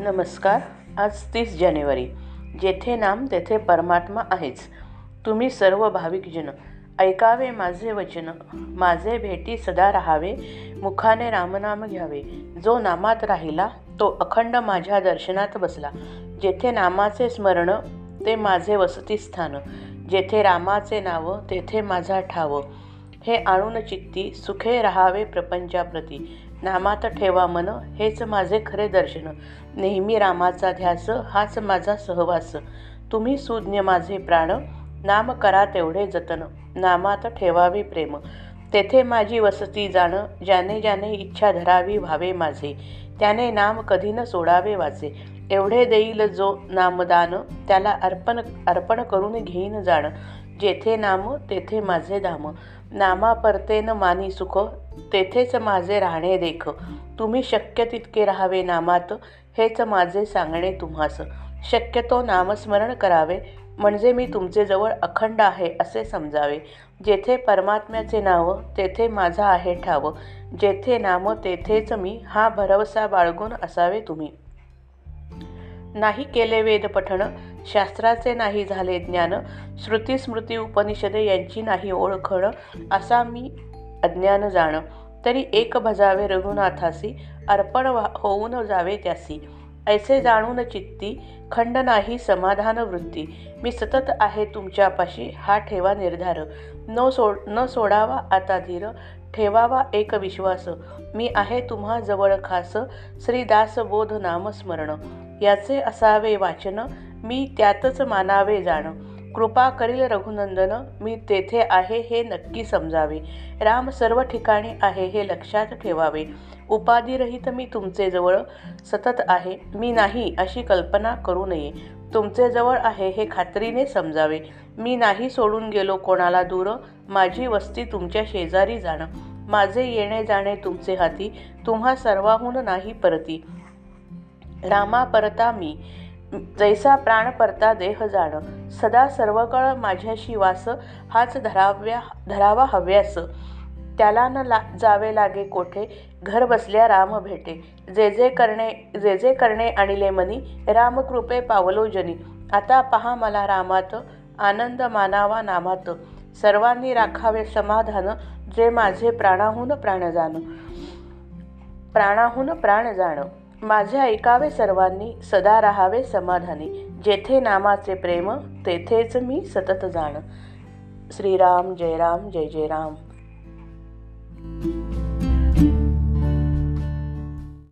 नमस्कार. आज तीस जानेवारी. जेथे नाम तेथे परमात्मा आहेच. तुम्ही सर्व भाविकजन ऐकावे माझे वचन माझे भेटी सदा राहावे मुखाने रामनाम घ्यावे. जो नामात राहिला तो अखंड माझ्या दर्शनात बसला. जेथे नामाचे स्मरण ते माझे वसतिस्थान जेथे रामाचे नाव तेथे माझा ठाव. हे आणून चित्ती सुखे राहावे प्रपंचाप्रती. नामात ठेवा मन हेच माझे खरे दर्शन. नेहमी रामाचा ध्यास हाच माझा सहवास. तुम्ही सुज्ञ माझे प्राण नाम करा तेवढे जतन. नामात ठेवावे प्रेम. तेथे माझी वसती जाण ज्याने ज्याने इच्छा धरावी व्हावे माझे. त्याने नाम कधी न सोडावे वाचे. एवढे देईल जो नामदान त्याला अर्पण अर्पण करून घेईन जाणं. जेथे नाम तेथे माझे धाम. नामा न मानी सुख तेथेच माझे राहणे देख. तुम्ही शक्य तितके राहावे नामात हेच माझे सांगणे तुम्हास. शक्यतो नामस्मरण करावे म्हणजे मी तुमचे जवळ अखंड आहे असे समजावे. जेथे परमात्म्याचे नाव तेथे माझा आहे ठाव. जेथे नाम तेथेच मी हा भरवसा बाळगून असावे तुम्ही. नाही केले वेद पठण शास्त्राचे नाही झाले ज्ञान श्रुती स्मृती उपनिषदे यांची नाही ओळखण असा मी अज्ञान जाण. तरी एक भजावे रघुनाथासी अर्पण होऊन जावे त्यासी. ऐसे जाणून चित्ती खंड नाही समाधान वृत्ती. मी सतत आहे तुमच्यापाशी हा ठेवा निर्धार. न सोड न सोडावा आता धीर ठेवावा एक विश्वास. मी आहे तुम्हा जवळ खास श्रीदास बोध नामस्मरण याचे असावे वाचन मी त्यातच मानावे जाण. कृपा करील रघुनंदन मी तेथे आहे हे नक्की समजावे. राम सर्व ठिकाणी आहे हे लक्षात ठेवावे. उपाधिरहित मी तुमचे जवळ सतत आहे. मी नाही अशी कल्पना करू नये. तुमचे जवळ आहे हे खात्रीने समजावे. मी नाही सोडून गेलो कोणाला दूर माझी वस्ती तुमच्या शेजारी जाणं. माझे येणे जाणे तुमचे हाती तुम्हा सर्वाहून नाही परती. रामा परता मी. जैसा प्राण परता देह जाण. सदा सर्वकळ माझ्याशी वास. हाच धराव्या धरावा हव्यास. त्याला न ला जावे लागे कोठे? घर बसल्या राम भेटे. जे जे करणे जे जे करणे आणिले मनी रामकृपे पावलो जनी. आता पहा मला रामात आनंद मानावा नामात. सर्वांनी राखावे समाधान जे माझे प्राणाहून प्राण जाण. प्राणाहून प्राण जाणं. माझे ऐकावे सर्वांनी सदा राहावे समाधानी जेथे नामाचे प्रेम तेथेच मी सतत जाण श्रीराम जय राम जय जय राम, जै जै राम।